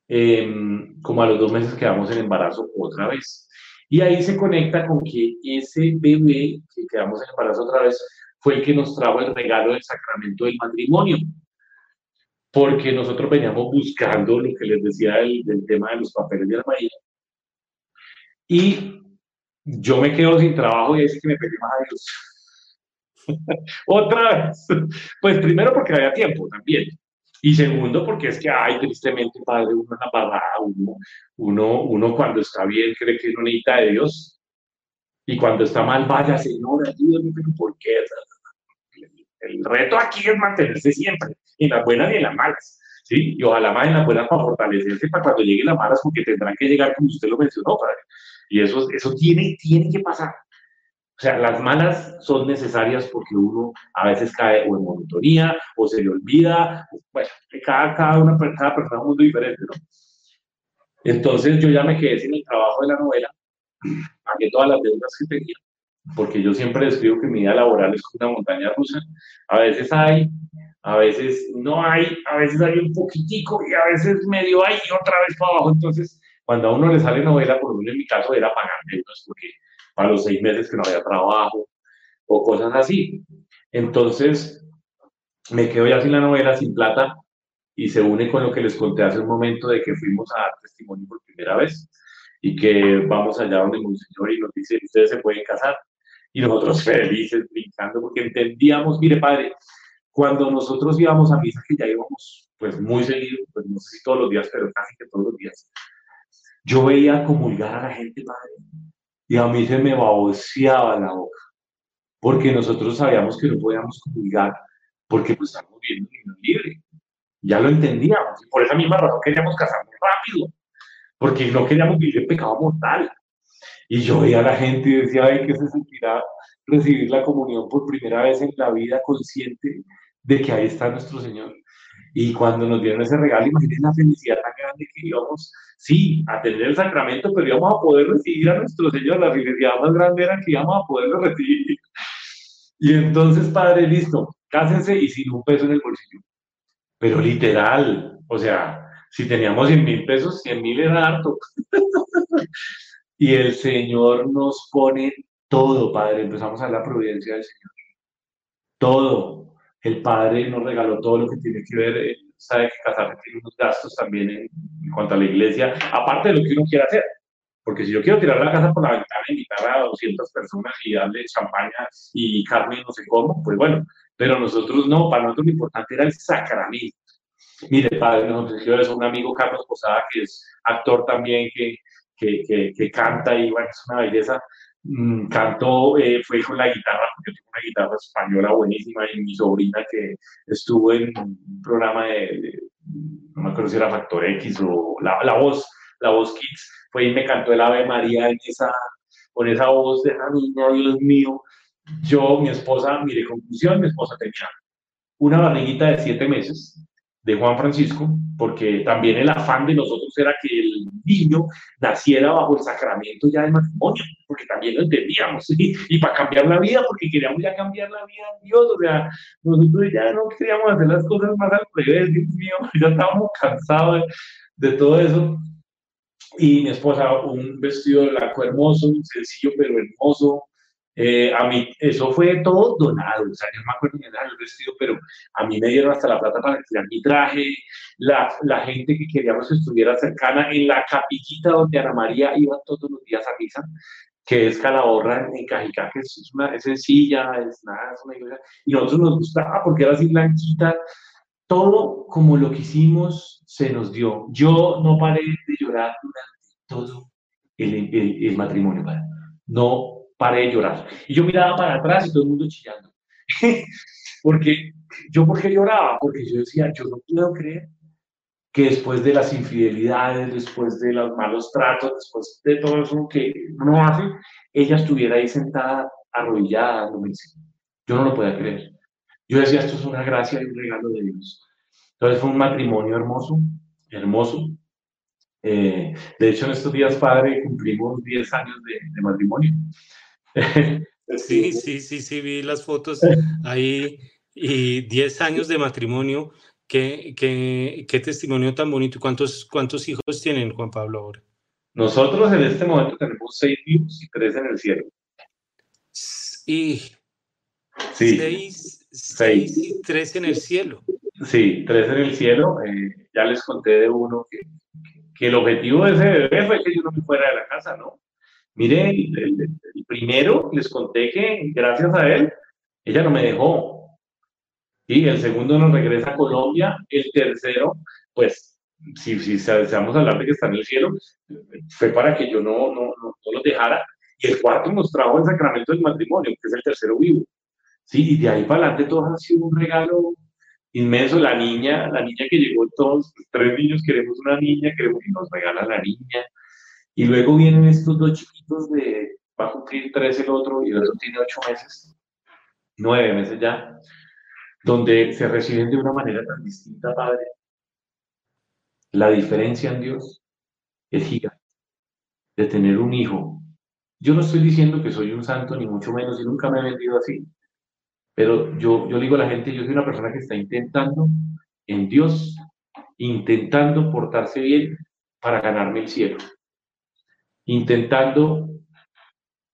em, como a los dos meses quedamos en embarazo otra vez. Y ahí se conecta con que ese bebé que quedamos en embarazo otra vez fue el que nos trajo el regalo del sacramento del matrimonio porque nosotros veníamos buscando lo que les decía del, tema de los papeles de María. Y yo me quedo sin trabajo y es que me pedí más a Dios. [laughs] Otra vez. Pues primero porque había tiempo también. Y segundo porque es que, ay, tristemente, padre, uno es la uno, uno, uno cuando está bien cree que no necesita de Dios. Y cuando está mal, vaya, Señor, ayúdame, pero ¿por qué? El reto aquí es mantenerse siempre, en las buenas y en las malas. ¿sí? Y ojalá más en las buenas para fortalecerse para cuando lleguen las malas, porque tendrán que llegar, como usted lo mencionó. Y eso, eso tiene, tiene que pasar. O sea, las malas son necesarias porque uno a veces cae o en monotonía o se le olvida. Bueno, cada, cada, una, cada persona es un mundo diferente, ¿no? Entonces yo ya me quedé sin el trabajo de la novela, pagué todas las deudas que tenía porque yo siempre describo que mi vida laboral es una montaña rusa. A veces hay, a veces no hay, a veces hay un poquitico y a veces medio hay y otra vez para abajo. Entonces, cuando a uno le sale novela, por ejemplo en mi caso era pagar deudas, porque para los seis meses que no había trabajo o cosas así. Entonces, me quedo ya sin la novela, sin plata, y se une con lo que les conté hace un momento de que fuimos a dar testimonio por primera vez y que vamos allá donde Monseñor y nos dice, ustedes se pueden casar y nosotros [laughs] felices, brincando, porque entendíamos, mire padre, cuando nosotros íbamos a misa, que ya íbamos pues muy seguido, pues no sé si todos los días, pero casi que todos los días, yo veía comulgar a la gente, padre, y a mí se me baboseaba la boca, porque nosotros sabíamos que no podíamos comulgar, porque pues estamos viendo un libre, ya lo entendíamos, y por esa misma razón queríamos casarnos rápido, porque no queríamos vivir pecado mortal. Y yo veía a la gente y decía, ay, ¿qué se sentirá recibir la comunión por primera vez en la vida consciente de que ahí está nuestro Señor? Y cuando nos dieron ese regalo, imagínense la felicidad tan grande que íbamos, sí, a tener el sacramento, pero íbamos a poder recibir a nuestro Señor. La felicidad más grande era que íbamos a poderlo recibir. Y entonces, Padre, listo, cásense y sin un peso en el bolsillo. Pero literal, o sea, si teníamos 100 mil pesos, 100 mil era harto. [laughs] Y el Señor nos pone todo, Padre. Empezamos a la providencia del Señor. Todo. El Padre nos regaló todo lo que tiene que ver sabe que casarse tiene unos gastos también en, cuanto a la iglesia, aparte de lo que uno quiera hacer. Porque si yo quiero tirar la casa por la ventana y invitar a 200 personas y darle champaña y carne no sé cómo, pues bueno, pero nosotros no, para nosotros lo importante era el sacramento. Mire, padre, nosotros yo es un amigo Carlos Posada, que es actor también, que, que, que, canta y bueno, es una belleza. Mm, cantó, eh, fue con la guitarra, porque yo tengo una guitarra española buenísima y mi sobrina que estuvo en un programa de, no me acuerdo si era Factor X o La, la Voz, La Voz Kids, fue y me cantó el Ave María en esa, con esa voz de la niña, Dios mío. Yo, mi esposa, mire, conclusión, mi esposa tenía una barriguita de siete meses, de Juan Francisco, porque también el afán de nosotros era que el niño naciera bajo el sacramento ya del matrimonio, porque también lo entendíamos, y para cambiar la vida, porque queríamos ya cambiar la vida de Dios, o sea, nosotros ya no queríamos hacer las cosas más al revés, Dios mío, [laughs] ya estábamos cansados de, de todo eso. Y mi esposa, un vestido blanco hermoso, sencillo pero hermoso, eh, a mí, eso fue todo donado, o sea, yo no me acuerdo ni el vestido, pero a mí me dieron hasta la plata para tirar mi traje, la, la, gente que queríamos que estuviera cercana en la capillita donde Ana María iba todos los días a misa, que es Calahorra en Cajicá, que es, una, es sencilla, es nada, es una iglesia, y nosotros nos gustaba porque era así blanquita, todo como lo que hicimos se nos dio. Yo no paré de llorar durante todo el, el, el matrimonio, no paré de llorar. Y yo miraba para atrás y todo el mundo chillando. [laughs] porque yo, ¿por qué lloraba? Porque yo decía, yo no puedo creer que después de las infidelidades, después de los malos tratos, después de todo eso que uno hace, ella estuviera ahí sentada, arrodillada, Yo no lo podía creer. Yo decía, esto es una gracia y un regalo de Dios. Entonces fue un matrimonio hermoso, hermoso. Eh, de hecho, en estos días, padre, cumplimos 10 años de matrimonio. [laughs] Sí, sí, sí, sí, vi las fotos ahí y 10 años de matrimonio. Qué, qué, qué testimonio tan bonito. ¿Cuántos, ¿Cuántos hijos tienen, Juan Pablo, ahora? Nosotros en este momento tenemos seis hijos y tres en el cielo. Y sí, seis, seis y tres en el cielo. Sí, tres en el cielo. Eh, ya les conté de uno que, que, el objetivo de ese bebé fue que yo no me fuera de la casa, ¿no? Mire, el, primero les conté que gracias a él, ella no me dejó. Y el segundo nos regresa a Colombia. El tercero, pues, si, si deseamos hablar de que está en el cielo, fue para que yo no, no, no, los dejara. Y el cuarto nos trajo el sacramento del matrimonio, que es el tercero vivo. Sí, y de ahí para adelante todo ha sido un regalo inmenso. La niña, la niña que llegó, todos, tres niños queremos una niña, queremos que nos regala la niña. Y luego vienen estos dos chiquitos de, va a cumplir tres el otro y el otro tiene ocho meses, nueve meses ya, donde se reciben de una manera tan distinta, Padre. La diferencia en Dios es gigante. De tener un hijo. Yo no estoy diciendo que soy un santo, ni mucho menos, y nunca me he vendido así. Pero yo, yo digo a la gente, yo soy una persona que está intentando en Dios, intentando portarse bien para ganarme el cielo intentando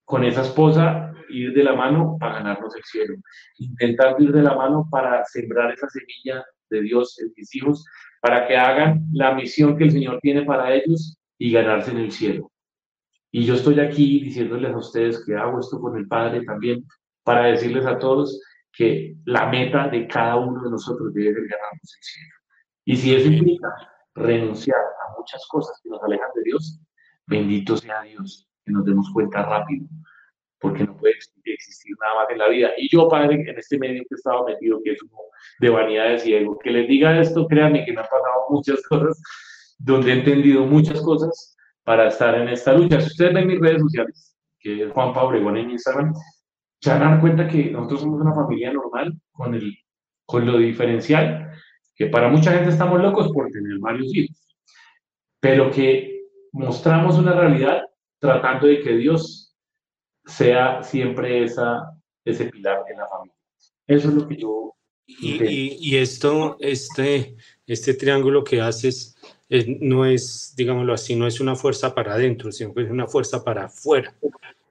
con esa esposa ir de la mano para ganarnos el cielo, intentando ir de la mano para sembrar esa semilla de Dios en mis hijos, para que hagan la misión que el Señor tiene para ellos y ganarse en el cielo. Y yo estoy aquí diciéndoles a ustedes que hago esto con el Padre también, para decirles a todos que la meta de cada uno de nosotros debe ser ganarnos el cielo. Y si eso implica renunciar a muchas cosas que nos alejan de Dios, Bendito sea Dios, que nos demos cuenta rápido, porque no puede existir nada más en la vida. Y yo, Padre, en este medio que he estado metido, que es uno de vanidad de algo que les diga esto, créanme que me han pasado muchas [laughs] cosas, donde he entendido muchas cosas para estar en esta lucha. Si ustedes ven mis redes sociales, que es Juan Pablo en Instagram, se van a dar cuenta que nosotros somos una familia normal, con, el, con lo diferencial, que para mucha gente estamos locos por tener varios hijos, pero que mostramos una realidad tratando de que Dios sea siempre esa, ese pilar en la familia. Eso es lo que yo... Y, y, esto, este, este triángulo que haces eh, no es, digámoslo así, no es una fuerza para adentro, sino que es una fuerza para afuera.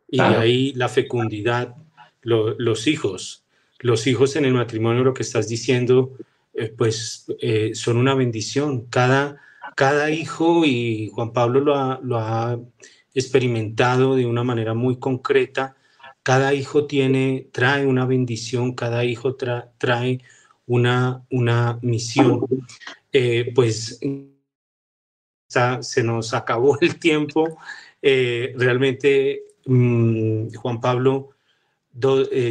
Y ahí la fecundidad, los hijos, los hijos en el matrimonio, lo que estás diciendo, eh, pues eh, son una bendición. Cada, cada hijo, y Juan Pablo lo ha, lo ha experimentado de una manera muy concreta, cada hijo tiene, trae una bendición, cada hijo trae una, una misión. Eh, pues se nos acabó el tiempo. realmente, mm, Juan Pablo,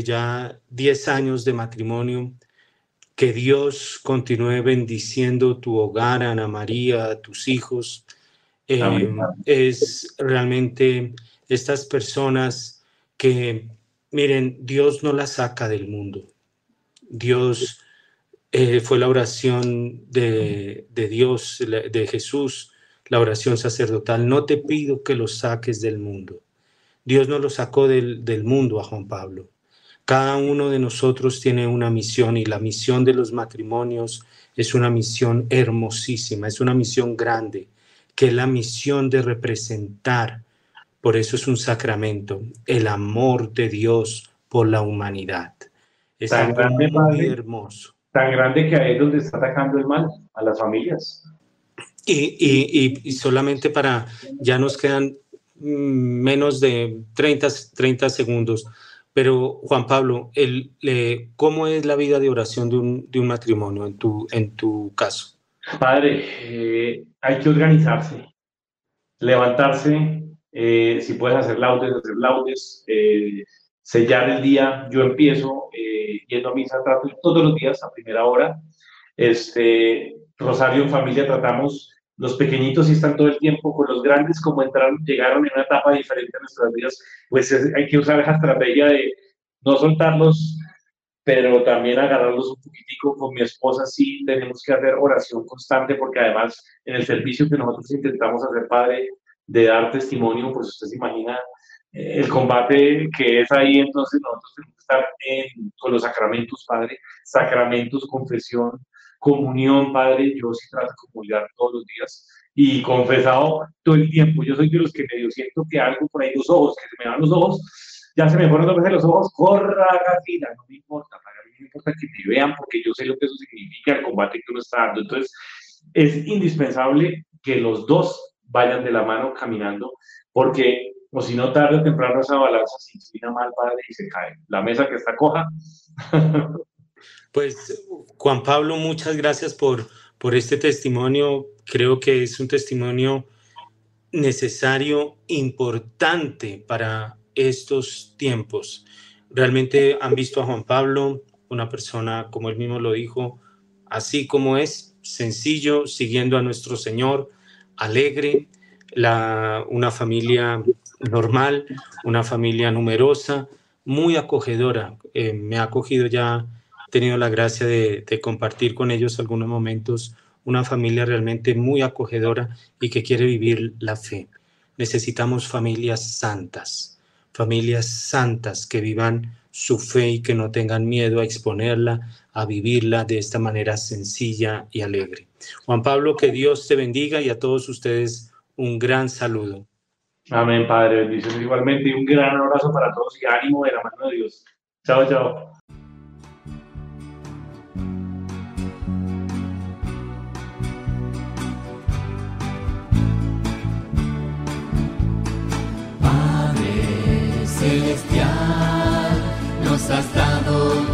ya 10 años de matrimonio, que Dios continúe bendiciendo tu hogar, Ana María, tus hijos. Eh, es realmente estas personas que, miren, Dios no las saca del mundo. Dios eh, fue la oración de, Dios, de Jesús, la oración sacerdotal. No te pido que los saques del mundo. Dios no lo sacó del, del mundo a Juan Pablo. Cada uno de nosotros tiene una misión y la misión de los matrimonios es una misión hermosísima, es una misión grande, que es la misión de representar, por eso es un sacramento, el amor de Dios por la humanidad. Es tan grande, muy hermoso. Tan grande que ahí es donde está atacando el mal, a las familias. Y, y, solamente para, ya nos quedan mm, menos de 30, 30 segundos. Pero Juan Pablo, el, ¿cómo es la vida de oración de un, de un matrimonio en tu, en tu caso? Padre, eh, hay que organizarse, levantarse, eh, si puedes hacer laudes, hacer laudes, eh, sellar el día. Yo empiezo yendo a misa, trato todos los días a primera hora. Este, Rosario en familia tratamos los pequeñitos sí están todo el tiempo con los grandes, como entraron, llegaron en una etapa diferente a nuestras vidas, pues hay que usar esa estrategia de no soltarlos, pero también agarrarlos un poquitico. Con mi esposa sí tenemos que hacer oración constante, porque además en el servicio que nosotros intentamos hacer, Padre, de dar testimonio, pues usted se imagina eh, el combate que es ahí, entonces nosotros tenemos que estar con los sacramentos, Padre, sacramentos, confesión, comunión, Padre, yo sí trato de comulgar todos los días y confesado todo el tiempo. Yo soy de los que medio siento que algo por ahí, los ojos, que se me dan los ojos, ya se me ponen dos veces los ojos, corra, gatita, no me importa, para mí no importa que me vean porque yo sé lo que eso significa, el combate que uno está dando. Entonces, es indispensable que los dos vayan de la mano caminando, porque o si no, tarde o temprano esa balanza se inclina mal, padre, y se cae. La mesa que está coja. [laughs] Pues Juan Pablo, muchas gracias por, por este testimonio. Creo que es un testimonio necesario, importante para estos tiempos. Realmente han visto a Juan Pablo, una persona, como él mismo lo dijo, así como es, sencillo, siguiendo a nuestro Señor, alegre, una familia normal, una familia numerosa, muy acogedora. Eh, me ha acogido ya tenido la gracia de, compartir con ellos algunos momentos, una familia realmente muy acogedora y que quiere vivir la fe. Necesitamos familias santas, familias santas que vivan su fe y que no tengan miedo a exponerla, a vivirla de esta manera sencilla y alegre. Juan Pablo, que Dios te bendiga y a todos ustedes un gran saludo. Amén, Padre. Bendiciones igualmente y un gran abrazo para todos y ánimo de la mano de Dios. Chao, chao. Nos has dado